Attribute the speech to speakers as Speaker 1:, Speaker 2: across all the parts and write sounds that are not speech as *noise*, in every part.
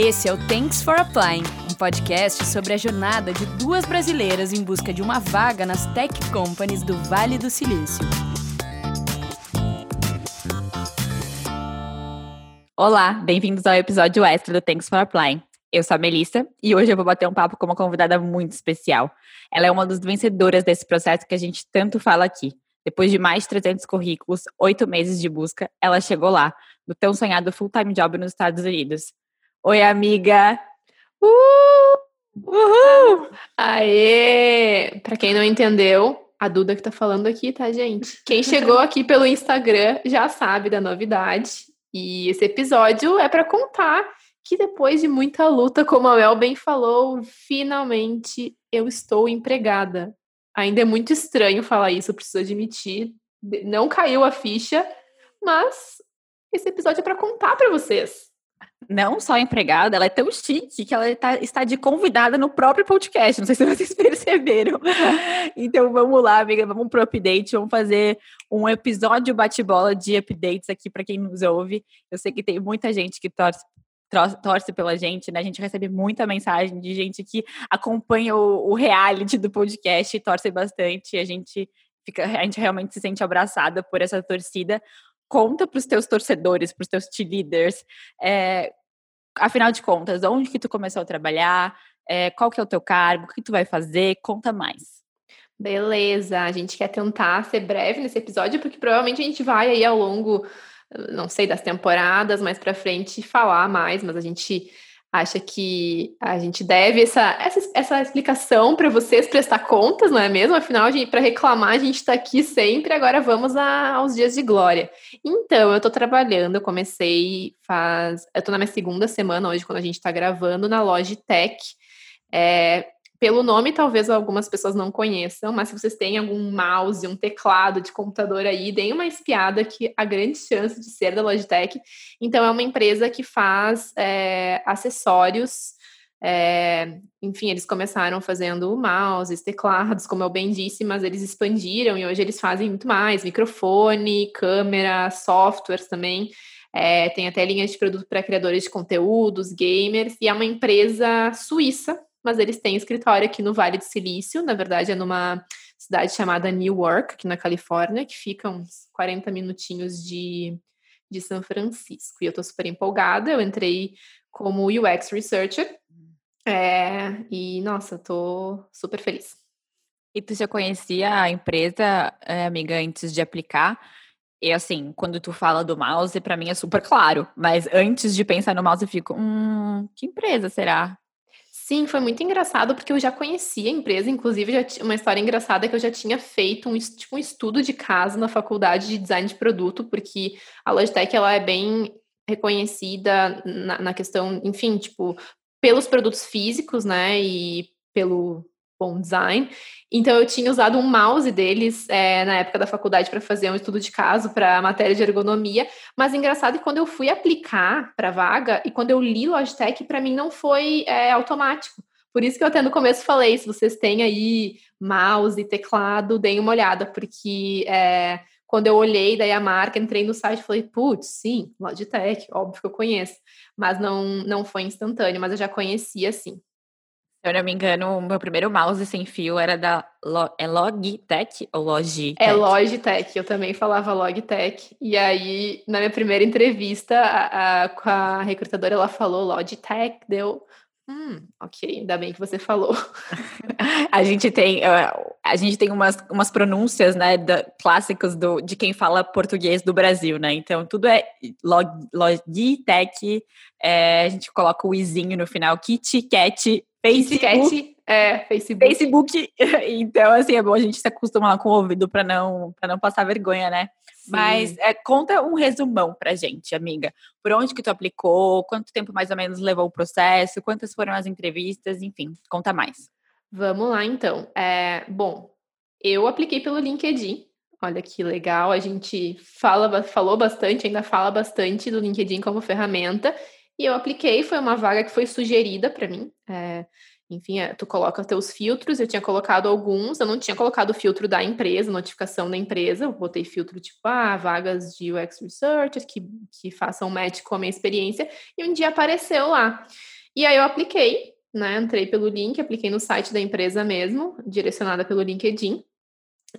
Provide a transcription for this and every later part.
Speaker 1: Esse é o Thanks for Applying, um podcast sobre a jornada de duas brasileiras em busca de uma vaga nas tech companies do Vale do Silício.
Speaker 2: Olá, bem-vindos ao episódio extra do Thanks for Applying. Eu sou a Melissa e hoje eu vou bater um papo com uma convidada muito especial. Ela é uma das vencedoras desse processo que a gente tanto fala aqui. Depois de mais de 300 currículos, oito meses de busca, ela chegou lá, no tão sonhado full-time job nos Estados Unidos. Oi, amiga!
Speaker 3: Uh! Uhul! Aê! Pra quem não entendeu, a Duda que tá falando aqui, tá, gente? Quem chegou *laughs* aqui pelo Instagram já sabe da novidade. E esse episódio é para contar que depois de muita luta, como a Mel bem falou, finalmente eu estou empregada. Ainda é muito estranho falar isso, eu preciso admitir. Não caiu a ficha, mas esse episódio é para contar para vocês.
Speaker 2: Não só empregada, ela é tão chique que ela tá, está de convidada no próprio podcast. Não sei se vocês *laughs* perceberam. Então vamos lá, amiga, vamos pro update. Vamos fazer um episódio bate-bola de updates aqui para quem nos ouve. Eu sei que tem muita gente que torce torce pela gente, né? A gente recebe muita mensagem de gente que acompanha o, o reality do podcast e torce bastante. A gente fica, a gente realmente se sente abraçada por essa torcida. Conta para os teus torcedores, para os teus cheerleaders, é, afinal de contas, onde que tu começou a trabalhar, é, qual que é o teu cargo, o que tu vai fazer, conta mais.
Speaker 3: Beleza, a gente quer tentar ser breve nesse episódio, porque provavelmente a gente vai aí ao longo não sei, das temporadas mais para frente falar mais, mas a gente acha que a gente deve essa, essa, essa explicação para vocês prestar contas, não é mesmo? Afinal, para reclamar, a gente está aqui sempre, agora vamos a, aos dias de glória. Então, eu estou trabalhando, eu comecei faz. Eu estou na minha segunda semana hoje, quando a gente está gravando, na Logitech. É, pelo nome, talvez algumas pessoas não conheçam, mas se vocês têm algum mouse, um teclado de computador aí, deem uma espiada que a grande chance de ser da Logitech. Então, é uma empresa que faz é, acessórios. É, enfim, eles começaram fazendo mouses, teclados, como eu bem disse, mas eles expandiram e hoje eles fazem muito mais: microfone, câmera, softwares também. É, tem até linhas de produto para criadores de conteúdos, gamers, e é uma empresa suíça mas eles têm escritório aqui no Vale do Silício, na verdade é numa cidade chamada Newark, aqui na Califórnia, que fica uns 40 minutinhos de, de São Francisco. E eu tô super empolgada, eu entrei como UX Researcher, é, e nossa, tô super feliz.
Speaker 2: E tu já conhecia a empresa, é, amiga, antes de aplicar? E assim, quando tu fala do mouse, para mim é super claro. Mas antes de pensar no mouse, eu fico, hum, que empresa será?
Speaker 3: Sim, foi muito engraçado porque eu já conhecia a empresa, inclusive uma história engraçada é que eu já tinha feito um, tipo, um estudo de caso na faculdade de design de produto, porque a Logitech ela é bem reconhecida na, na questão, enfim, tipo, pelos produtos físicos, né, e pelo bom design. Então eu tinha usado um mouse deles é, na época da faculdade para fazer um estudo de caso para matéria de ergonomia. Mas engraçado que quando eu fui aplicar para vaga e quando eu li Logitech, para mim não foi é, automático. Por isso que eu até no começo falei, se vocês têm aí mouse e teclado, deem uma olhada, porque é, quando eu olhei daí a marca, entrei no site e falei, putz, sim, Logitech, óbvio que eu conheço. Mas não, não foi instantâneo, mas eu já conhecia, sim.
Speaker 2: Se eu não me engano, o meu primeiro mouse sem fio era da Lo é Logitech ou Logitech?
Speaker 3: É Logitech, eu também falava Logitech. E aí, na minha primeira entrevista a, a, com a recrutadora, ela falou Logitech, deu. Hum, ok, ainda bem que você falou. *laughs*
Speaker 2: a gente tem, a gente tem umas, umas pronúncias, né, da, clássicas do, de quem fala português do Brasil, né? Então, tudo é log, Logitech, é, a gente coloca o izinho no final, Kit, Cat,
Speaker 3: Facebook. É, Facebook.
Speaker 2: Facebook. *laughs* Então, assim, é bom a gente se acostumar com o ouvido para não, não passar vergonha, né? Sim. Mas é, conta um resumão pra gente, amiga. Por onde que tu aplicou? Quanto tempo mais ou menos levou o processo? Quantas foram as entrevistas? Enfim, conta mais.
Speaker 3: Vamos lá, então. É, bom, eu apliquei pelo LinkedIn. Olha que legal, a gente fala, falou bastante, ainda fala bastante do LinkedIn como ferramenta. E eu apliquei, foi uma vaga que foi sugerida para mim. É, enfim, é, tu coloca teus filtros, eu tinha colocado alguns, eu não tinha colocado o filtro da empresa, notificação da empresa, eu botei filtro tipo, ah, vagas de UX Research, que, que façam match com a minha experiência, e um dia apareceu lá. E aí eu apliquei, né, entrei pelo link, apliquei no site da empresa mesmo, direcionada pelo LinkedIn,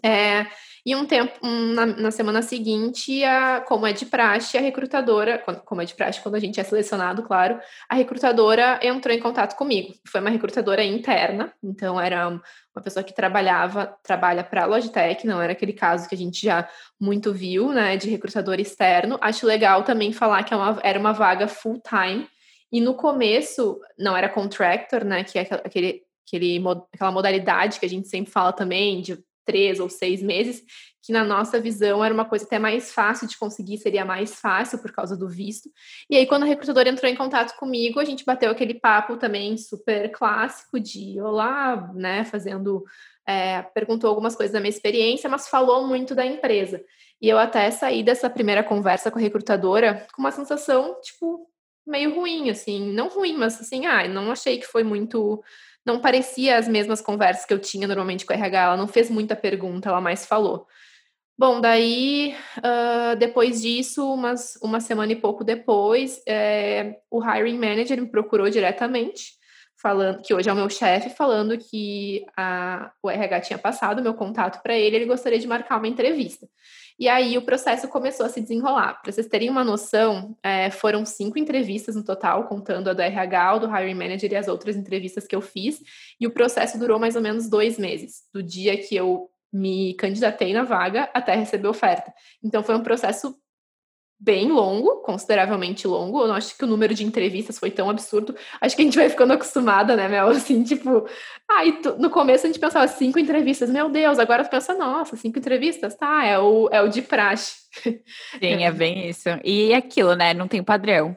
Speaker 3: é, e um tempo, um, na, na, semana seguinte, a, como é de praxe, a recrutadora, como é de praxe quando a gente é selecionado, claro, a recrutadora entrou em contato comigo. Foi uma recrutadora interna, então era uma pessoa que trabalhava, trabalha para a Logitech, não era aquele caso que a gente já muito viu, né, de recrutador externo. Acho legal também falar que é uma, era uma vaga full time. E no começo não era contractor, né, que é aquele, aquele, aquela modalidade que a gente sempre fala também de três ou seis meses, que na nossa visão era uma coisa até mais fácil de conseguir, seria mais fácil por causa do visto. E aí, quando a recrutadora entrou em contato comigo, a gente bateu aquele papo também super clássico de olá, né, fazendo. É, perguntou algumas coisas da minha experiência, mas falou muito da empresa. E eu até saí dessa primeira conversa com a recrutadora com uma sensação, tipo, meio ruim, assim, não ruim, mas assim, ah, não achei que foi muito não parecia as mesmas conversas que eu tinha normalmente com a RH. Ela não fez muita pergunta, ela mais falou. Bom, daí, uh, depois disso, umas, uma semana e pouco depois, é, o hiring manager me procurou diretamente, falando que hoje é o meu chefe, falando que a, o RH tinha passado meu contato para ele, ele gostaria de marcar uma entrevista. E aí o processo começou a se desenrolar. Para vocês terem uma noção, é, foram cinco entrevistas no total, contando a do RH, do Hiring Manager e as outras entrevistas que eu fiz. E o processo durou mais ou menos dois meses, do dia que eu me candidatei na vaga até receber oferta. Então foi um processo bem longo, consideravelmente longo. Eu não acho que o número de entrevistas foi tão absurdo. Acho que a gente vai ficando acostumada, né, Mel? *laughs* Assim, tipo, ai, tu, no começo a gente pensava cinco entrevistas, meu Deus, agora tu pensa, nossa, cinco entrevistas, tá, é o, é o de praxe. *laughs*
Speaker 2: Sim, é bem isso. E aquilo, né, não tem padrão.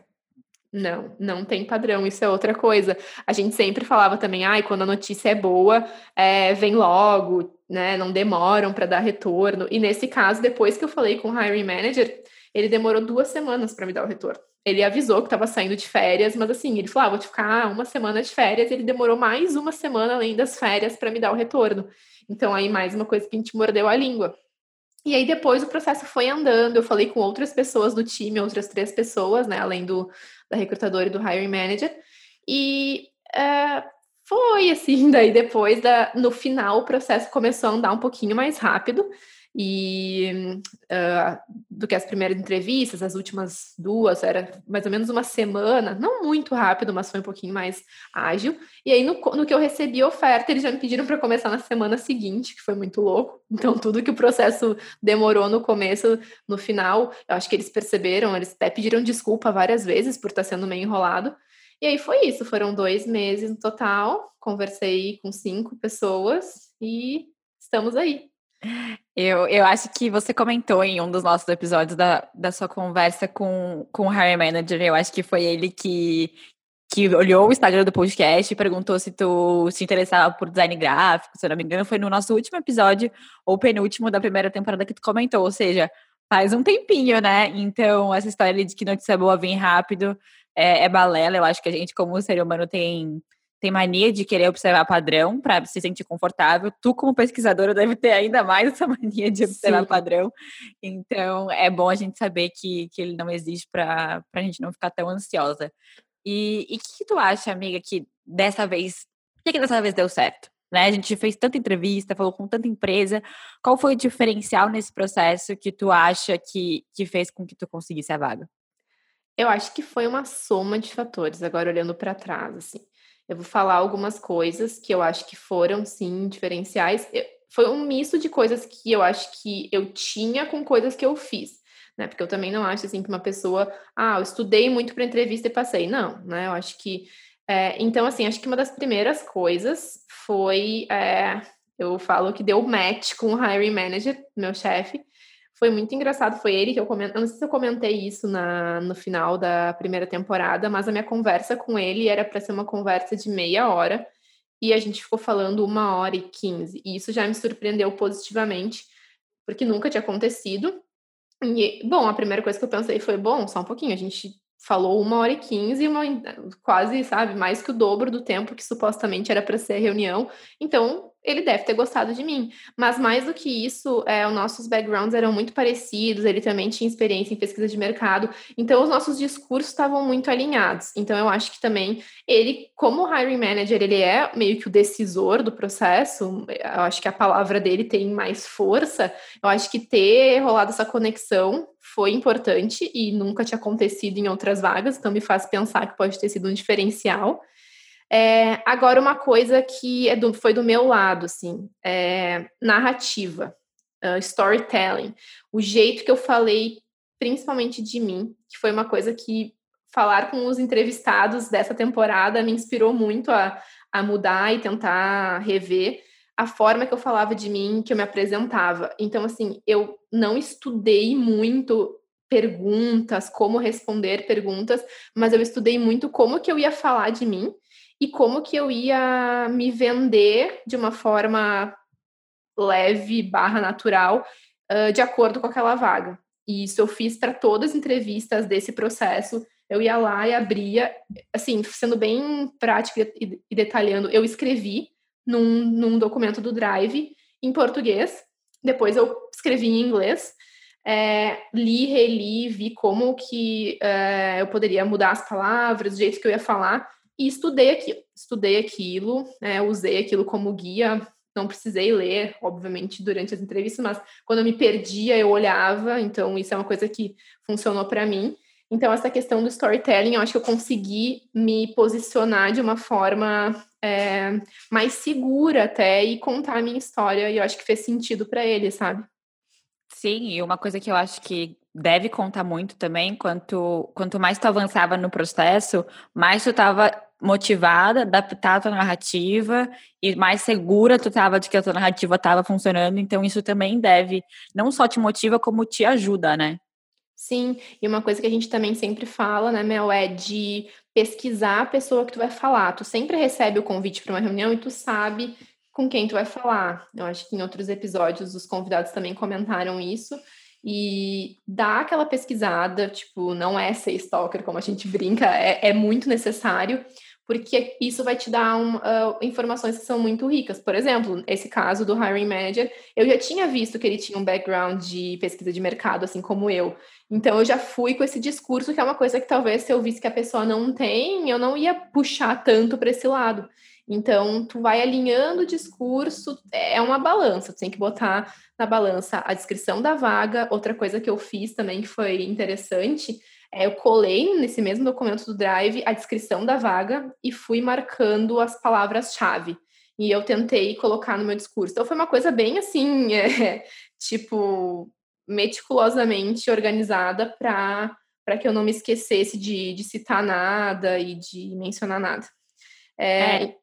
Speaker 3: Não, não tem padrão, isso é outra coisa. A gente sempre falava também, ai, quando a notícia é boa, é, vem logo, né, não demoram para dar retorno. E nesse caso, depois que eu falei com o hiring manager, ele demorou duas semanas para me dar o retorno. Ele avisou que estava saindo de férias, mas assim, ele falou: ah, vou te ficar uma semana de férias. Ele demorou mais uma semana além das férias para me dar o retorno. Então, aí, mais uma coisa que a gente mordeu a língua. E aí, depois o processo foi andando. Eu falei com outras pessoas do time, outras três pessoas, né, além do da recrutadora e do hiring manager. E é, foi assim. *laughs* Daí, depois, da, no final, o processo começou a andar um pouquinho mais rápido e uh, do que as primeiras entrevistas, as últimas duas, era mais ou menos uma semana, não muito rápido, mas foi um pouquinho mais ágil. E aí, no, no que eu recebi a oferta, eles já me pediram para começar na semana seguinte, que foi muito louco. Então, tudo que o processo demorou no começo, no final, eu acho que eles perceberam, eles até pediram desculpa várias vezes por estar sendo meio enrolado. E aí foi isso, foram dois meses no total, conversei com cinco pessoas e estamos aí.
Speaker 2: Eu, eu acho que você comentou em um dos nossos episódios da, da sua conversa com, com o Harry Manager, eu acho que foi ele que, que olhou o Instagram do podcast e perguntou se tu se interessava por design gráfico, se eu não me engano, foi no nosso último episódio, ou penúltimo da primeira temporada que tu comentou, ou seja, faz um tempinho, né? Então, essa história de que notícia boa vem rápido é, é balela, eu acho que a gente, como ser humano, tem tem mania de querer observar padrão para se sentir confortável. Tu, como pesquisadora, deve ter ainda mais essa *laughs* mania de observar Sim. padrão. Então, é bom a gente saber que, que ele não existe para a gente não ficar tão ansiosa. E o que, que, tu acha, amiga, que dessa vez, por que, que dessa vez deu certo? Né? A gente fez tanta entrevista, falou com tanta empresa. Qual foi o diferencial nesse processo que tu acha que, que fez com que tu conseguisse a vaga?
Speaker 3: Eu acho que foi uma soma de fatores, agora olhando para trás, assim. Eu vou falar algumas coisas que eu acho que foram, sim, diferenciais. Foi um misto de coisas que eu acho que eu tinha com coisas que eu fiz. Né? Porque eu também não acho assim que uma pessoa, ah, eu estudei muito para entrevista e passei. Não, né? Eu acho que. É, então, assim, acho que uma das primeiras coisas foi. É, eu falo que deu match com o hiring manager, meu chefe, foi muito engraçado, foi ele que eu comentei, não sei se eu comentei isso na, no final da primeira temporada, mas a minha conversa com ele era para ser uma conversa de meia hora, e a gente ficou falando uma hora e quinze, e isso já me surpreendeu positivamente, porque nunca tinha acontecido. E, bom, a primeira coisa que eu pensei foi, bom, só um pouquinho, a gente falou uma hora e quinze, quase, sabe, mais que o dobro do tempo que supostamente era para ser a reunião. Então, ele deve ter gostado de mim. Mas mais do que isso, é, os nossos backgrounds eram muito parecidos, ele também tinha experiência em pesquisa de mercado, então os nossos discursos estavam muito alinhados. Então eu acho que também ele, como hiring manager, ele é meio que o decisor do processo, eu acho que a palavra dele tem mais força, eu acho que ter rolado essa conexão foi importante e nunca tinha acontecido em outras vagas, então me faz pensar que pode ter sido um diferencial. É, agora, uma coisa que é do, foi do meu lado, assim, é, narrativa, uh, storytelling, o jeito que eu falei, principalmente de mim, que foi uma coisa que falar com os entrevistados dessa temporada me inspirou muito a, a mudar e tentar rever a forma que eu falava de mim, que eu me apresentava. Então, assim, eu não estudei muito perguntas, como responder perguntas, mas eu estudei muito como que eu ia falar de mim e como que eu ia me vender de uma forma leve barra natural uh, de acordo com aquela vaga. E isso eu fiz para todas as entrevistas desse processo. Eu ia lá e abria, assim, sendo bem prática e, detalhando, eu escrevi num, num documento do Drive em português, depois eu escrevi em inglês, é, li, reli, vi como que é, eu poderia mudar as palavras, o jeito que eu ia falar, e estudei aquilo. Estudei aquilo, né, usei aquilo como guia. Não precisei ler, obviamente, durante as entrevistas, mas quando eu me perdia, eu olhava. Então, isso é uma coisa que funcionou para mim. Então, essa questão do storytelling, eu acho que eu consegui me posicionar de uma forma é, mais segura até e contar a minha história. E eu acho que fez sentido para ele, sabe?
Speaker 2: Sim, e uma coisa que eu acho que deve contar muito também, quanto, quanto mais tu avançava no processo, mais tu estava motivada, adaptar a tua narrativa e mais segura tu estava de que a tua narrativa estava funcionando. Então, isso também deve, não só te motiva, como te ajuda, né?
Speaker 3: Sim, e uma coisa que a gente também sempre fala, né, Mel, é de pesquisar a pessoa que tu vai falar. Tu sempre recebe o convite para uma reunião e tu sabe com quem tu vai falar. Eu acho que em outros episódios os convidados também comentaram isso e dá aquela pesquisada, tipo, não é ser stalker, como a gente *laughs* brinca, é, é muito necessário, porque isso vai te dar um, uh, informações que são muito ricas. Por exemplo, esse caso do hiring manager, eu já tinha visto que ele tinha um background de pesquisa de mercado, assim como eu. Então, eu já fui com esse discurso, que é uma coisa que talvez se eu visse que a pessoa não tem, eu não ia puxar tanto para esse lado. Então, tu vai alinhando o discurso, é uma balança, tu tem que botar na balança a descrição da vaga. Outra coisa que eu fiz também que foi interessante, é eu colei nesse mesmo documento do Drive a descrição da vaga e fui marcando as palavras-chave. E eu tentei colocar no meu discurso. Então, foi uma coisa bem assim, *laughs* é, tipo, meticulosamente organizada para que eu não me esquecesse de, de citar nada e de mencionar nada.
Speaker 2: É, é,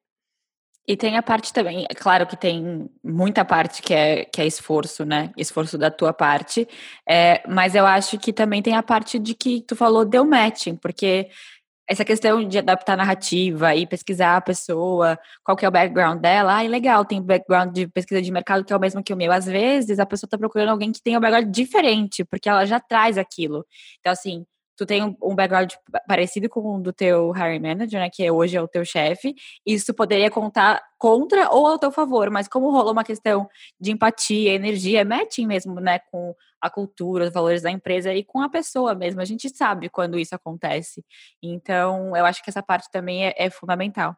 Speaker 2: e tem a parte também, é claro que tem muita parte que é, que é esforço, né? Esforço da tua parte. É, mas eu acho que também tem a parte de que tu falou deu matching, porque essa questão de adaptar a narrativa e pesquisar a pessoa, qual que é o background dela, ah, legal, tem background de pesquisa de mercado que é o mesmo que o meu. Às vezes a pessoa está procurando alguém que tenha um background diferente, porque ela já traz aquilo. Então, assim, tu tem um, background parecido com o do teu hiring manager, né, que hoje é o teu chefe, isso poderia contar contra ou ao teu favor, mas como rolou uma questão de empatia, energia, matching mesmo, né, com a cultura, os valores da empresa e com a pessoa mesmo, a gente sabe quando isso acontece. Então, eu acho que essa parte também é, é fundamental.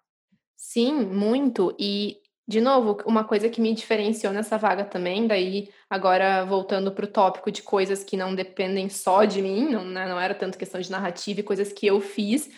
Speaker 3: Sim, muito. E de novo, uma coisa que me diferenciou nessa vaga também, daí agora voltando para o tópico de coisas que não dependem só de mim, não, né, não era tanto questão de narrativa e coisas que eu fiz,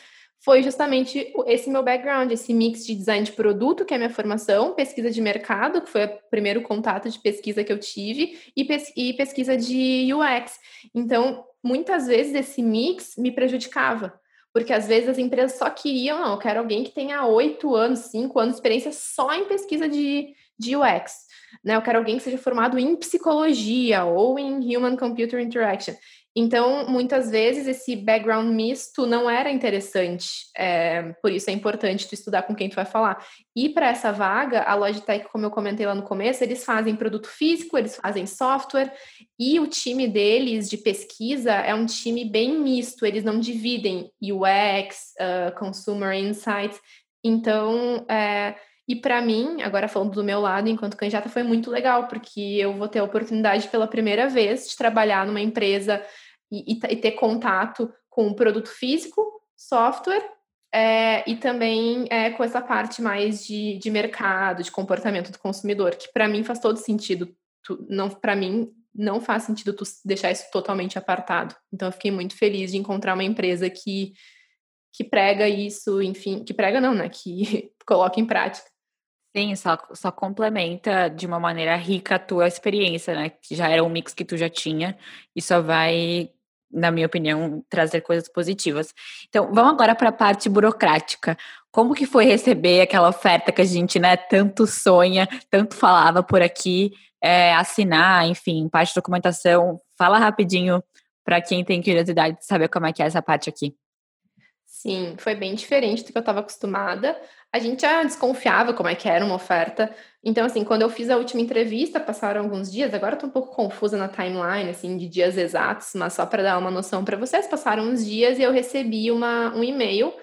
Speaker 3: foi justamente esse meu background, esse mix de design de produto, que é a minha formação, pesquisa de mercado, que foi o primeiro contato de pesquisa que eu tive, e, pes e pesquisa de UX. Então, muitas vezes esse mix me prejudicava porque às vezes as empresas só queriam, não, eu quero alguém que tenha oito anos, cinco anos de experiência só em pesquisa de, de UX. Né? Eu quero alguém que seja formado em psicologia ou em Human Computer Interaction. Então, muitas vezes, esse background misto não era interessante. É, por isso é importante tu estudar com quem tu vai falar. E para essa vaga, a Logitech, como eu comentei lá no começo, eles fazem produto físico, eles fazem software, e o time deles de pesquisa é um time bem misto, eles não dividem UX, uh, Consumer Insights. Então, é, e para mim, agora falando do meu lado, enquanto candidata, foi muito legal, porque eu vou ter a oportunidade pela primeira vez de trabalhar numa empresa e, e ter contato com o produto físico, software é, e também é, com essa parte mais de, de mercado, de comportamento do consumidor, que para mim faz todo sentido. Não, para mim, não faz sentido tu deixar isso totalmente apartado. Então, eu fiquei muito feliz de encontrar uma empresa que, que prega isso, enfim, que prega não, né? Que *laughs* coloca em prática.
Speaker 2: Sim, só, só complementa de uma maneira rica a tua experiência, né? Já era um mix que tu já tinha e só vai na minha opinião, trazer coisas positivas. Então, vamos agora para a parte burocrática. Como que foi receber aquela oferta que a gente, né, tanto sonha, tanto falava por aqui, é, assinar, enfim, parte de documentação. Fala rapidinho para quem tem curiosidade de saber como é que é essa parte aqui.
Speaker 3: Sim, foi bem diferente do que eu estava acostumada. A gente já desconfiava como é que era uma oferta. Então, assim, quando eu fiz a última entrevista, passaram alguns dias, agora eu um pouco confusa na timeline, assim, de dias exatos, mas só para dar uma noção para vocês, passaram uns dias e eu recebi uma, um e-mail.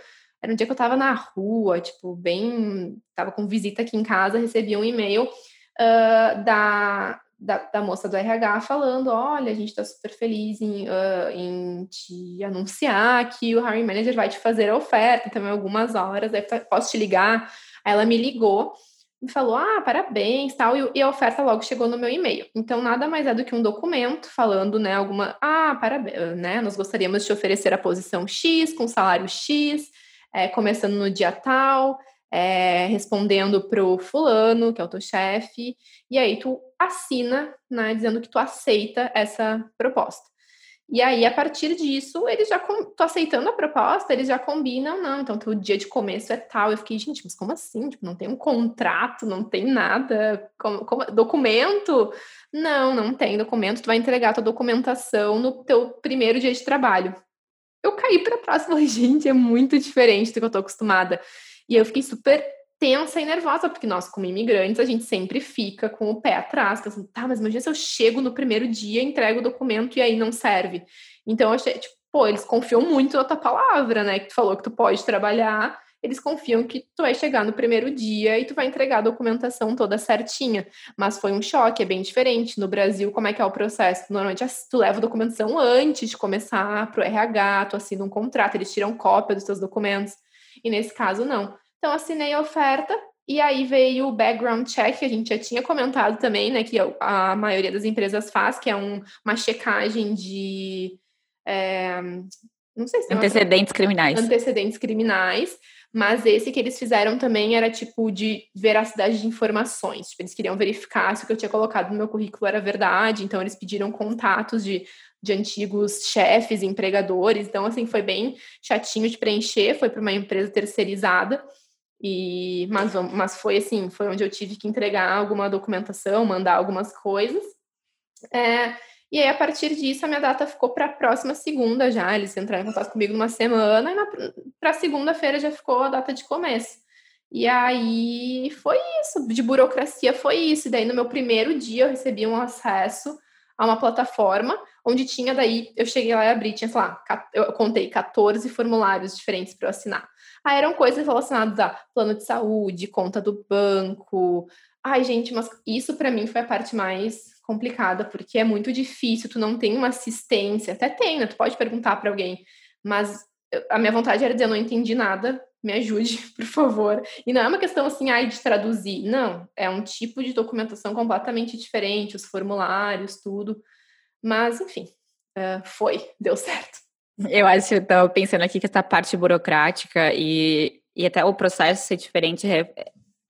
Speaker 3: Era um dia que eu estava na rua, tipo, bem. Tava com visita aqui em casa, recebi um e-mail uh, da, da, da, moça do RH falando: olha, a gente está super feliz em, uh, em te anunciar que o hiring manager vai te fazer a oferta, também algumas horas, aí posso te ligar. Aí ela me ligou e falou: ah, parabéns, tal, e, e, a oferta logo chegou no meu e-mail. Então, nada mais é do que um documento falando, né, alguma, ah, parabéns, né, nós gostaríamos de te oferecer a posição X, com salário X, é, começando no dia tal é, respondendo pro fulano, que é o teu chefe, e aí tu assina, né, dizendo que tu aceita essa proposta. E aí, a partir disso, eles já, tô aceitando a proposta, eles já combinam, não, então teu dia de começo é tal. Eu fiquei, gente, mas como assim? Tipo, não tem um contrato, não tem nada, como, como, documento? Não, não tem documento, tu vai entregar tua documentação no teu primeiro dia de trabalho. Eu caí para trás e falei, *laughs* gente, é muito diferente do que eu tô acostumada. E eu fiquei super tensa e nervosa, porque nós, como imigrantes, a gente sempre fica com o pé atrás, pensando, tá, mas imagina se eu chego no primeiro dia, entrego o documento e aí não serve. Então, eu achei, tipo, pô, eles confiam muito na tua palavra, né? Que tu falou que tu pode trabalhar, eles confiam que tu vai chegar no primeiro dia e tu vai entregar a documentação toda certinha. Mas foi um choque, é bem diferente. No Brasil, como é que é o processo? Normalmente tu leva a documentação antes de começar pro RH, tu assina um contrato, eles tiram cópia dos teus documentos. E nesse caso, não. Então, assinei a oferta e aí veio o background check, que a gente já tinha comentado também, né? Que a maioria das empresas faz, que é um, uma checagem de. É,
Speaker 2: não sei se Antecedentes criminais.
Speaker 3: Antecedentes criminais. Mas esse que eles fizeram também era tipo de veracidade de informações. Tipo, eles queriam verificar se o que eu tinha colocado no meu currículo era verdade. Então, eles pediram contatos de de antigos chefes, empregadores. Então, assim, foi bem chatinho de preencher, foi para uma empresa terceirizada. E, mas, mas foi assim, foi onde eu tive que entregar alguma documentação, mandar algumas coisas. É, e aí, a partir disso, a minha data ficou para a próxima segunda já. Eles entraram em contato comigo numa semana, e para segunda-feira já ficou a data de começo. E aí foi isso, de burocracia foi isso. E daí, no meu primeiro dia, eu recebi um acesso a uma plataforma onde tinha daí, eu cheguei lá e abri, tinha, sei lá, eu contei 14 formulários diferentes para eu assinar. Aí eram coisas relacionadas a plano de saúde, conta do banco. Ai, gente, mas isso para mim foi a parte mais complicada, porque é muito difícil, tu não tem uma assistência, até tem, né? Tu pode perguntar para alguém, mas a minha vontade era dizer, eu não entendi nada, me ajude, *laughs* por favor. E não é uma questão assim, ai, de traduzir. Não, é um tipo de documentação completamente diferente, os formulários, tudo. Mas, enfim, uh, foi, *laughs* deu certo.
Speaker 2: Eu acho que eu estava pensando aqui que essa parte burocrática e, e até o processo ser diferente é,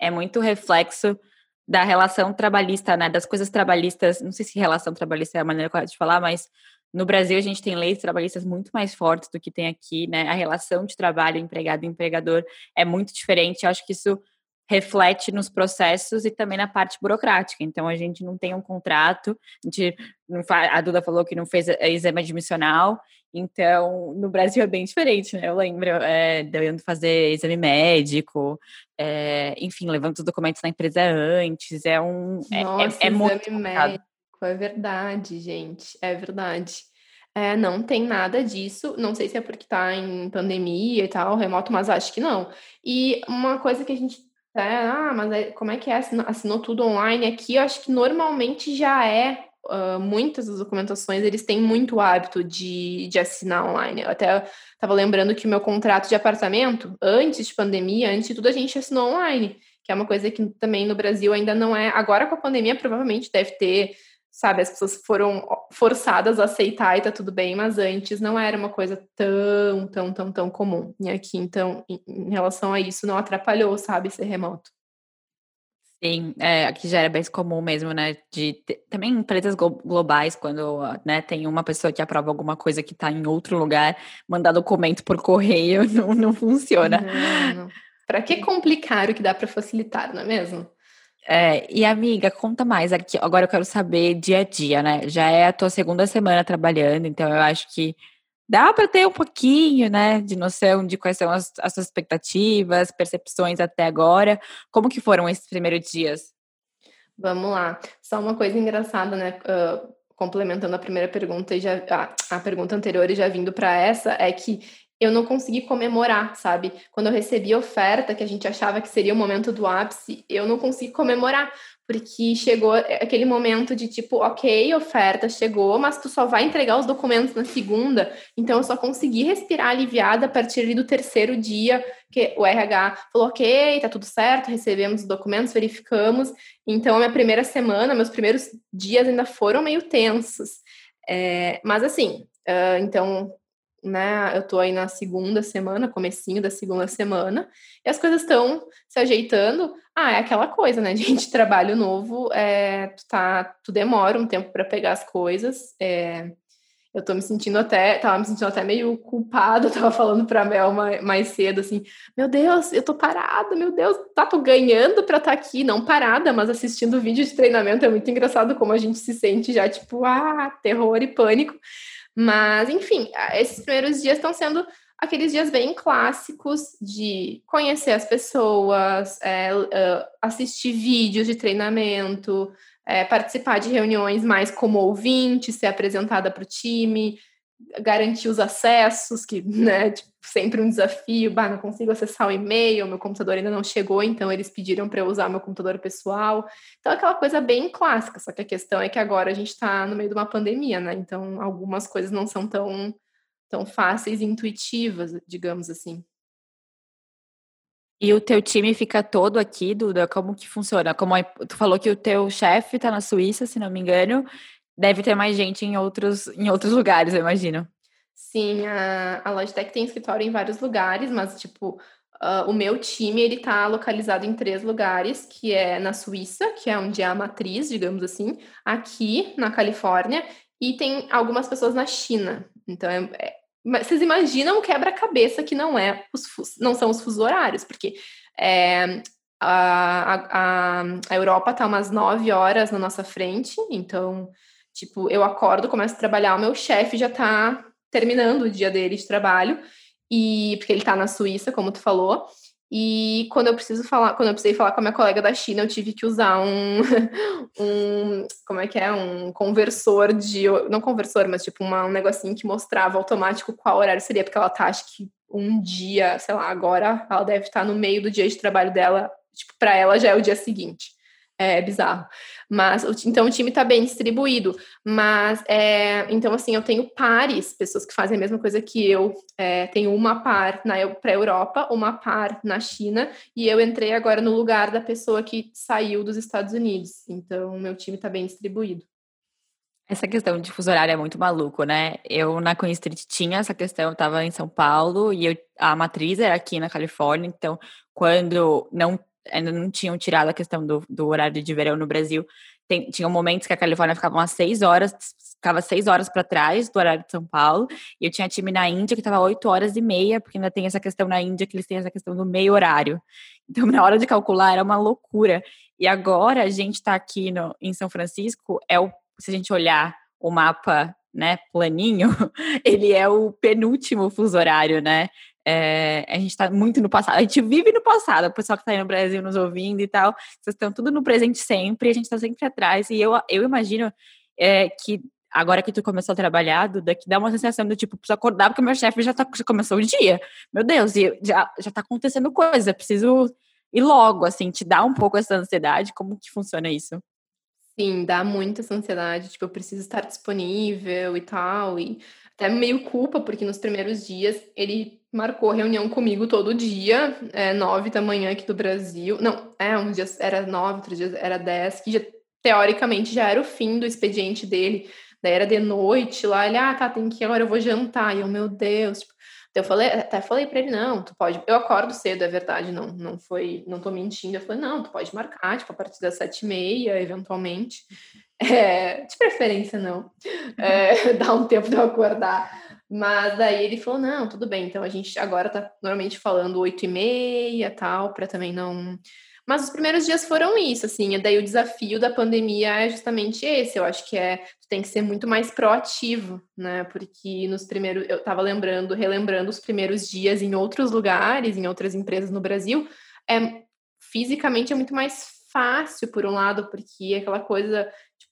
Speaker 2: é muito reflexo da relação trabalhista, né? Das coisas trabalhistas. Não sei se relação trabalhista é a maneira correta de falar, mas no Brasil, a gente tem leis trabalhistas muito mais fortes do que tem aqui, né? A relação de trabalho empregado e empregador é muito diferente. Eu acho que isso reflete nos processos e também na parte burocrática. Então, a gente não tem um contrato, a, gente não faz, a Duda falou que não fez exame admissional, então, no Brasil é bem diferente, né? Eu lembro é, de eu indo fazer exame médico, é, enfim, levando os documentos na empresa antes, é um... É, é,
Speaker 3: Nossa, é, é muito médico, é verdade, gente, é verdade. É, não tem nada disso. Não sei se é porque tá em pandemia e tal, remoto, mas acho que não. E uma coisa que a gente. É, ah, mas como é que é? Assinou, assinou tudo online aqui? Eu acho que normalmente já é. Uh, muitas das documentações eles têm muito hábito de, de assinar online. Eu até estava lembrando que o meu contrato de apartamento, antes de pandemia, antes de tudo, a gente assinou online, que é uma coisa que também no Brasil ainda não é. Agora com a pandemia, provavelmente deve ter sabe, as pessoas foram forçadas a aceitar e tá tudo bem, mas antes não era uma coisa tão, tão, tão, tão comum. E aqui, então, em, relação a isso, não atrapalhou, sabe, ser remoto.
Speaker 2: Sim, é, aqui já era bem comum mesmo, né? De ter, também empresas globais, quando né, tem uma pessoa que aprova alguma coisa que está em outro lugar, mandar documento por correio *laughs* não, não funciona.
Speaker 3: Não, não. Para que complicar o que dá para facilitar, não é mesmo?
Speaker 2: É, e amiga, conta mais aqui. Agora eu quero saber dia a dia, né? Já é a tua segunda semana trabalhando, então eu acho que dá para ter um pouquinho, né, de noção de quais são as, as suas expectativas, percepções até agora. Como que foram esses primeiros dias?
Speaker 3: Vamos lá. Só uma coisa engraçada, né? Uh, complementando a primeira pergunta e já a, a pergunta anterior e já vindo para essa é que eu não consegui comemorar, sabe? Quando eu recebi a oferta, que a gente achava que seria o momento do ápice, eu não consegui comemorar, porque chegou aquele momento de tipo, ok, oferta chegou, mas tu só vai entregar os documentos na segunda, então eu só consegui respirar aliviada a partir do terceiro dia, que o RH falou, ok, tá tudo certo, recebemos os documentos, verificamos, então a minha primeira semana, meus primeiros dias ainda foram meio tensos, é, mas assim, uh, então né? Eu tô aí na segunda semana, comecinho da segunda semana, e as coisas estão se ajeitando. Ah, é aquela coisa, né, *laughs* gente? Trabalho novo, é, tu, tá, tu demora um tempo para pegar as coisas. É, eu tô me sentindo até, tava me sentindo até meio culpada, *laughs* tava falando pra Mel mais, mais cedo, assim, meu Deus, eu tô parada, meu Deus, tá, tô ganhando pra estar tá aqui, não parada, mas assistindo vídeo de treinamento é muito engraçado como a gente se sente já, tipo, ah, terror e pânico. Mas, enfim, esses primeiros dias estão sendo aqueles dias bem clássicos de conhecer as pessoas, é, assistir vídeos de treinamento, é, participar de reuniões mais como ouvinte, ser apresentada para o time, garantir os acessos, que, né, tipo, sempre um desafio, bah, não consigo acessar o e-mail, meu computador ainda não chegou, então eles pediram para eu usar meu computador pessoal. Então, aquela coisa bem clássica, só que a questão é que agora a gente está no meio de uma pandemia, né? Então, algumas coisas não são tão, tão fáceis e intuitivas, digamos assim.
Speaker 2: E o teu time fica todo aqui, Duda? Como que funciona? Como tu falou que o teu chefe está na Suíça, se não me engano, deve ter mais gente em outros, em outros lugares, eu imagino.
Speaker 3: Sim, a, a Logitech tem escritório em vários lugares, mas, tipo, uh, o meu time, ele tá localizado em três lugares, que é na Suíça, que é onde é a matriz, digamos assim, aqui na Califórnia, e tem algumas pessoas na China. Então, é, é, vocês imaginam o quebra-cabeça que não é os não são os fusos horários, porque é, a, a, a Europa tá umas nove horas na nossa frente, então Tipo, eu acordo, começo a trabalhar, o meu chefe já tá terminando o dia dele de trabalho, e porque ele tá na Suíça, como tu falou. E quando eu preciso falar, quando eu precisei falar com a minha colega da China, eu tive que usar um, *laughs* um como é que é, um conversor de, não conversor, mas tipo uma, um negocinho que mostrava automático qual horário seria, porque ela tá, acho que um dia, sei lá, agora ela deve estar no meio do dia de trabalho dela, tipo, para ela já é o dia seguinte. É bizarro. Mas, então, o time está bem distribuído. Mas, é, então, assim, eu tenho pares, pessoas que fazem a mesma coisa que eu. É, tenho uma par para a Europa, uma par na China, e eu entrei agora no lugar da pessoa que saiu dos Estados Unidos. Então, meu time está bem distribuído.
Speaker 2: Essa questão de fuso horário é muito maluco, né? Eu na Queen Street tinha essa questão, eu estava em São Paulo e eu, a matriz era aqui na Califórnia, então quando não ainda não tinham tirado a questão do, do horário de verão no Brasil. tem, tinha momentos que a Califórnia ficava umas seis horas, ficava seis horas para trás do horário de São Paulo, e eu tinha time na Índia que estava oito horas e meia, porque ainda tem essa questão na Índia que eles têm essa questão do meio horário. Então, *laughs* na hora de calcular, era uma loucura. E agora a gente está aqui no, em São Francisco, é o, se a gente olhar o mapa né, planinho, *laughs* ele é o penúltimo fuso horário, né? É, a gente está muito no passado, a gente vive no passado, o pessoal que está aí no Brasil nos ouvindo e tal, vocês estão tudo no presente sempre, a gente está sempre atrás, e eu, eu imagino é, que agora que tu começou a trabalhar, Duda, que dá uma sensação do tipo, preciso acordar porque meu chefe já, tá, já começou o dia, meu Deus, e já, já tá acontecendo coisa, preciso ir logo, assim, te dá um pouco essa ansiedade, como que funciona isso?
Speaker 3: Sim, dá muita essa ansiedade, tipo, eu preciso estar disponível e tal, e até meio culpa, porque nos primeiros dias ele marcou reunião comigo todo dia, é, nove da manhã aqui do Brasil, não, é, um dia era nove, outro dia era dez, que já, teoricamente já era o fim do expediente dele, daí era de noite lá, ele, ah, tá, tem que ir, agora eu vou jantar, e eu, meu Deus, tipo, eu falei, até falei para ele, não, tu pode. Eu acordo cedo, é verdade, não, não foi, não tô mentindo. Eu falei, não, tu pode marcar, tipo, a partir das sete e meia, eventualmente. *laughs* É, de preferência, não. É, *laughs* dá um tempo de eu acordar. Mas daí ele falou, não, tudo bem. Então a gente agora tá normalmente falando oito e meia, tal, para também não mas os primeiros dias foram isso, assim, e daí o desafio da pandemia é justamente esse, eu acho que é, tu tem que ser muito mais proativo, né, porque nos primeiros, eu tava lembrando, relembrando os primeiros dias em outros lugares, em outras empresas no Brasil, é, fisicamente é muito mais fácil, por um lado, porque é aquela coisa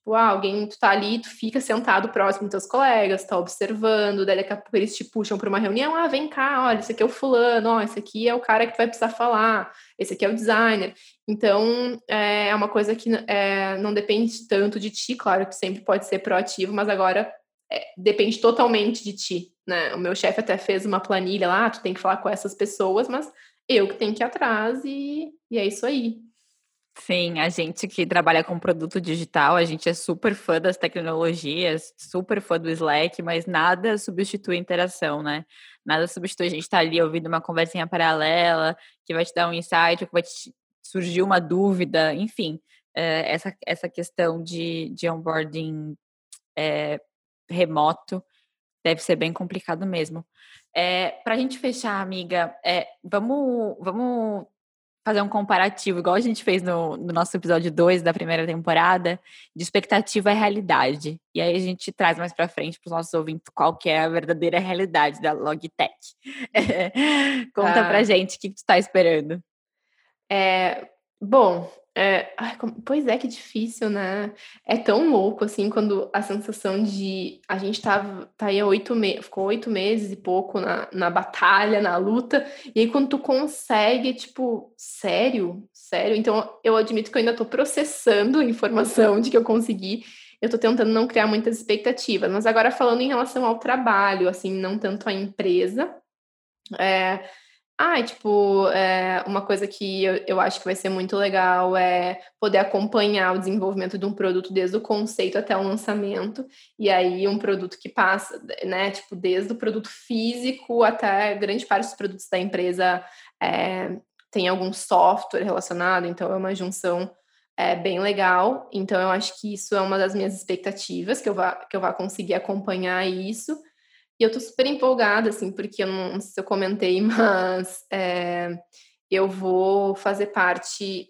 Speaker 3: Tipo, ah, alguém, tu tá ali, tu fica sentado próximo dos teus colegas, tá observando, daí daqui a pouco eles te puxam para uma reunião, ah, vem cá, olha, esse aqui é o fulano, ó, esse aqui é o cara que vai precisar falar, esse aqui é o designer. Então, é, é uma coisa que é, não depende tanto de ti, claro que sempre pode ser proativo, mas agora é, depende totalmente de ti, né? O meu chefe até fez uma planilha lá, ah, tu tem que falar com essas pessoas, mas eu que tenho que ir atrás e, e é isso aí.
Speaker 2: Sim, a gente que trabalha com produto digital, a gente é super fã das tecnologias, super fã do Slack, mas nada substitui interação, né? Nada substitui a gente estar tá ali ouvindo uma conversinha paralela, que vai te dar um insight, que vai te surgir uma dúvida, enfim. É, essa, essa questão de, de onboarding é, remoto deve ser bem complicado mesmo. É, Para a gente fechar, amiga, vamos, vamos fazer um comparativo, igual a gente fez no, no nosso episódio 2 da primeira temporada, de expectativa e realidade. E aí a gente traz mais para frente para os nossos ouvintes qual que é a verdadeira realidade da Logitech. *laughs* Conta ah. pra gente o que, que tu está esperando.
Speaker 3: É, bom, é, ai, como, pois é que difícil, né? É tão louco, assim, quando a sensação de a gente tá, tá aí há oito meses, ficou oito meses e pouco na, na batalha, na luta, e aí quando tu consegue, tipo, sério? Sério? Então, eu admito que eu ainda tô processando a informação de que eu consegui, eu tô tentando não criar muitas expectativas, mas agora falando em relação ao trabalho, assim, não tanto a empresa, é ah, tipo, é, uma coisa que eu, eu, acho que vai ser muito legal é poder acompanhar o desenvolvimento de um produto desde o conceito até o lançamento. E aí, um produto que passa, né, tipo, desde o produto físico até grande parte dos produtos da empresa é, tem algum software relacionado, então é uma junção é, bem legal. Então, eu acho que isso é uma das minhas expectativas, que eu vá, que eu vá conseguir acompanhar isso. E eu tô super empolgada, assim, porque eu não, sei se eu comentei, *laughs* mas é, eu vou fazer parte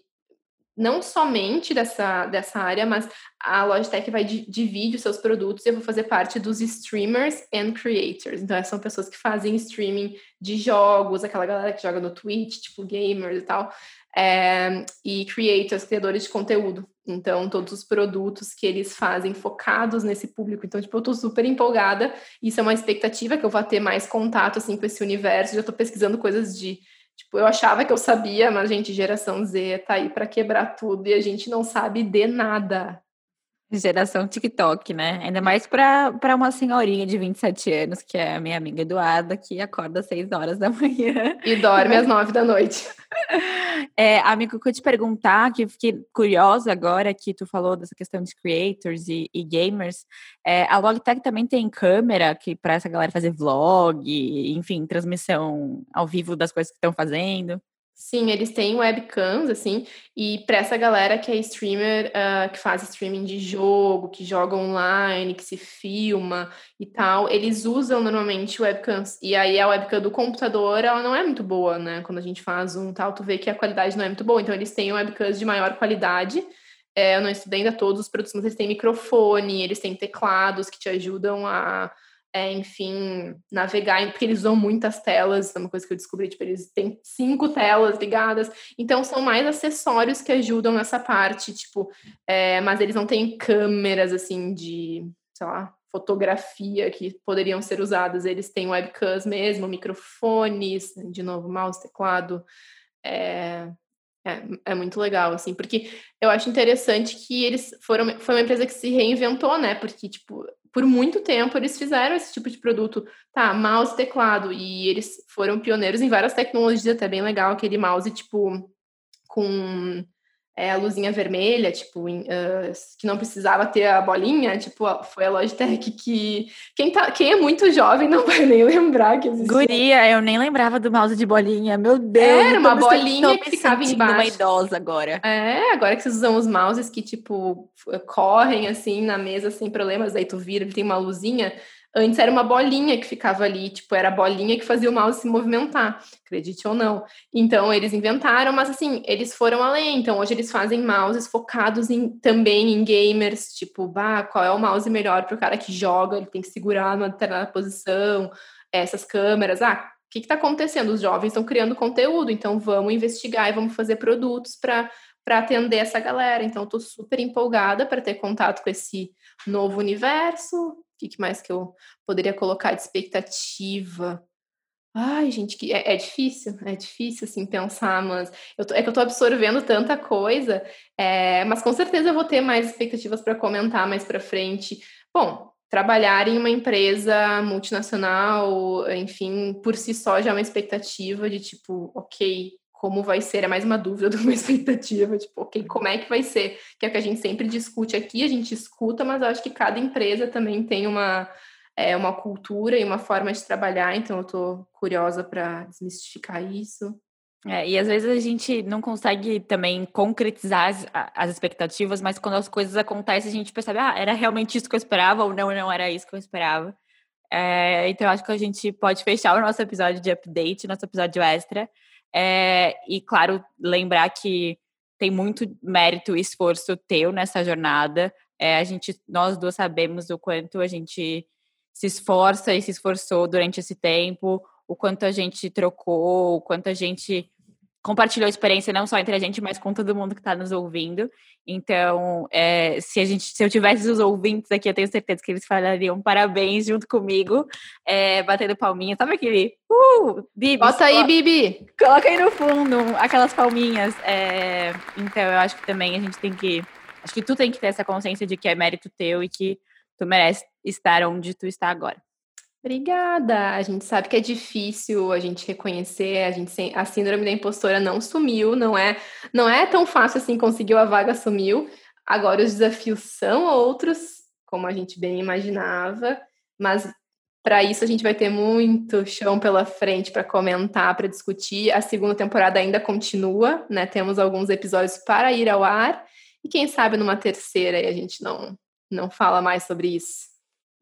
Speaker 3: não somente dessa, dessa área, mas a Logitech vai dividir os seus produtos e eu vou fazer parte dos streamers and creators. Então, são pessoas que fazem streaming de jogos, aquela galera que joga no Twitch, tipo gamers e tal é, e creators, criadores de conteúdo. Então, todos os produtos que eles fazem focados nesse público. Então, tipo, eu tô super empolgada. Isso é uma expectativa que eu vou ter mais contato, assim, com esse universo. Já tô pesquisando coisas de... Tipo, eu achava que eu sabia, mas, gente, geração Z tá aí para quebrar tudo e a gente não sabe de nada.
Speaker 2: Geração TikTok, né? Ainda mais para uma senhorinha de 27 anos, que é a minha amiga Eduarda, que acorda às 6 horas da *laughs* manhã.
Speaker 3: E dorme às 9 da noite.
Speaker 2: É, amigo, que eu te perguntar, que fiquei curiosa agora que tu falou dessa questão de creators e, e gamers. É, a Logitech também tem câmera que para essa galera fazer vlog, enfim, transmissão ao vivo das coisas que estão fazendo.
Speaker 3: Sim, eles têm webcams, assim, e para essa galera que é streamer, uh, que faz streaming de jogo, que joga online, que se filma e tal, eles usam normalmente webcams. E aí a webcam do computador, ela não é muito boa, né? Quando a gente faz um tal, tu vê que a qualidade não é muito boa. Então eles têm webcams de maior qualidade. É, eu não estudei ainda todos os produtos, mas eles têm microfone, eles têm teclados que te ajudam a é, enfim, navegar, porque eles usam muitas telas, é uma coisa que eu descobri, tipo, eles têm cinco telas ligadas, então são mais acessórios que ajudam nessa parte, tipo, é, mas eles não têm câmeras, assim, de, sei lá, fotografia que poderiam ser usadas, eles têm webcams mesmo, microfones, de novo, mouse, teclado, é, é, é, muito legal, assim, porque eu acho interessante que eles foram. Foi uma empresa que se reinventou, né? Porque, tipo, por muito tempo eles fizeram esse tipo de produto, tá, mouse, teclado, e eles foram pioneiros em várias tecnologias, até bem legal, aquele mouse, tipo, com é, a luzinha vermelha, tipo, uh, que não precisava ter a bolinha, tipo, foi a Logitech que... Quem, tá, quem é muito jovem não vai nem lembrar que existia.
Speaker 2: Guria, eu nem lembrava do mouse de bolinha, meu Deus.
Speaker 3: Era uma bolinha que ficava embaixo.
Speaker 2: uma idosa agora.
Speaker 3: É, agora que vocês usam os mouses que, tipo, correm, assim, na mesa sem problemas, aí tu vira, ele tem uma luzinha... Antes era uma bolinha que ficava ali, tipo, era a bolinha que fazia o mouse se movimentar, acredite ou não. Então, eles inventaram, mas assim, eles foram além. Então, hoje eles fazem mouses focados em, também em gamers, tipo, bah, qual é o mouse melhor para o cara que joga, ele tem que segurar numa determinada posição, essas câmeras. Ah, o que está acontecendo? Os jovens estão criando conteúdo, então vamos investigar e vamos fazer produtos para para atender essa galera. Então, estou super empolgada para ter contato com esse novo universo, que, que mais que eu poderia colocar de expectativa? Ai, gente, que é, é, difícil, é difícil assim pensar, mas eu tô, é que eu tô absorvendo tanta coisa, é, mas com certeza eu vou ter mais expectativas para comentar mais para frente. Bom, trabalhar em uma empresa multinacional, enfim, por si só já é uma expectativa de tipo, ok, como vai ser, é mais uma dúvida *laughs* do que uma expectativa, tipo, ok, como é que vai ser? Que é o que a gente sempre discute aqui, a gente escuta, mas eu acho que cada empresa também tem uma, é, uma cultura e uma forma de trabalhar, então eu tô curiosa para desmistificar isso.
Speaker 2: É, e às vezes a gente não consegue também concretizar as, as, expectativas, mas quando as coisas acontecem, a gente percebe, ah, era realmente isso que eu esperava, ou não, não era isso que eu esperava. É, então, eu acho que a gente pode fechar o nosso episódio de update, nosso episódio extra, é, e, claro, lembrar que tem muito mérito e esforço teu nessa jornada. É, a gente, nós duas sabemos o quanto a gente se esforça e se esforçou durante esse tempo, o quanto a gente trocou, o quanto a gente compartilhou a experiência não só entre a gente, mas com todo mundo que está nos ouvindo. Então, é, se a gente, se eu tivesse os ouvintes aqui, eu tenho certeza que eles falariam parabéns junto comigo, é, batendo palminha. Sabe aquele? Uh, Bibi.
Speaker 3: Bota aí, Bibi.
Speaker 2: Coloca aí no fundo aquelas palminhas. É, então, eu acho que também a gente tem que. Acho que tu tem que ter essa consciência de que é mérito teu e que tu merece estar onde tu está agora.
Speaker 3: Obrigada. A gente sabe que é difícil a gente reconhecer, a gente a síndrome da impostora não sumiu, não é, não é tão fácil assim conseguiu a vaga sumiu. Agora os desafios são outros, como a gente bem imaginava, mas para isso a gente vai ter muito chão pela frente para comentar, para discutir. A segunda temporada ainda continua, né? Temos alguns episódios para ir ao ar e quem sabe numa terceira a gente não não fala mais sobre isso.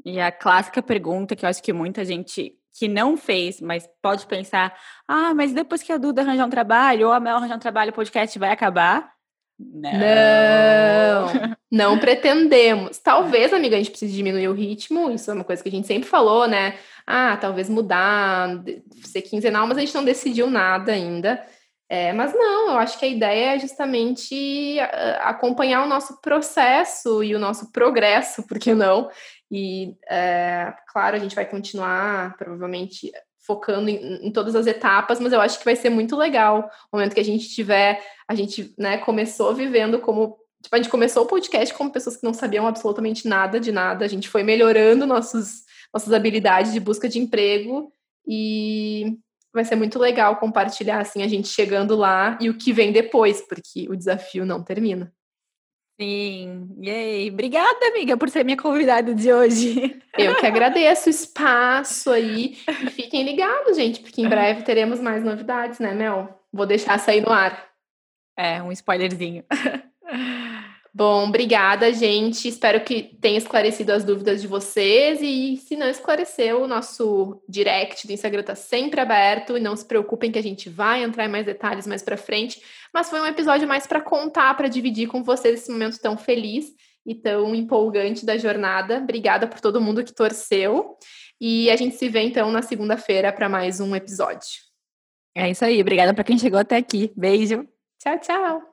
Speaker 2: E a clássica pergunta que eu acho que muita gente que não fez, mas pode pensar: ah, mas depois que a Duda arranjar um trabalho, ou a Mel arranjar um trabalho, o podcast vai acabar?
Speaker 3: Não. Não, não pretendemos. Talvez, amiga, a gente precise diminuir o ritmo, isso é uma coisa que a gente sempre falou, né? Ah, talvez mudar, ser quinzenal, mas a gente não decidiu nada ainda. É, mas não, eu acho que a ideia é justamente acompanhar o nosso processo e o nosso progresso, por que não? E, é, claro, a gente vai continuar, provavelmente, focando em, em, todas as etapas, mas eu acho que vai ser muito legal o momento que a gente tiver. A gente né, começou vivendo como. Tipo, a gente começou o podcast como pessoas que não sabiam absolutamente nada de nada, a gente foi melhorando nossos, nossas habilidades de busca de emprego e vai ser muito legal compartilhar assim a gente chegando lá e o que vem depois, porque o desafio não termina.
Speaker 2: Sim, yay. Obrigada, amiga, por ser minha convidada de hoje.
Speaker 3: Eu que *laughs* agradeço o espaço aí. E fiquem ligados, gente, porque em breve teremos mais novidades, né, Mel? Vou deixar sair no ar.
Speaker 2: É, um spoilerzinho. *laughs*
Speaker 3: Bom, obrigada, gente. Espero que tenha esclarecido as dúvidas de vocês. E se não esclareceu, o nosso direct do Instagram está sempre aberto. E não se preocupem que a gente vai entrar em mais detalhes mais para frente. Mas foi um episódio mais para contar, para dividir com vocês esse momento tão feliz e tão empolgante da jornada. Obrigada por todo mundo que torceu. E a gente se vê então na segunda-feira para mais um episódio.
Speaker 2: É isso aí. Obrigada para quem chegou até aqui. Beijo.
Speaker 3: Tchau, tchau.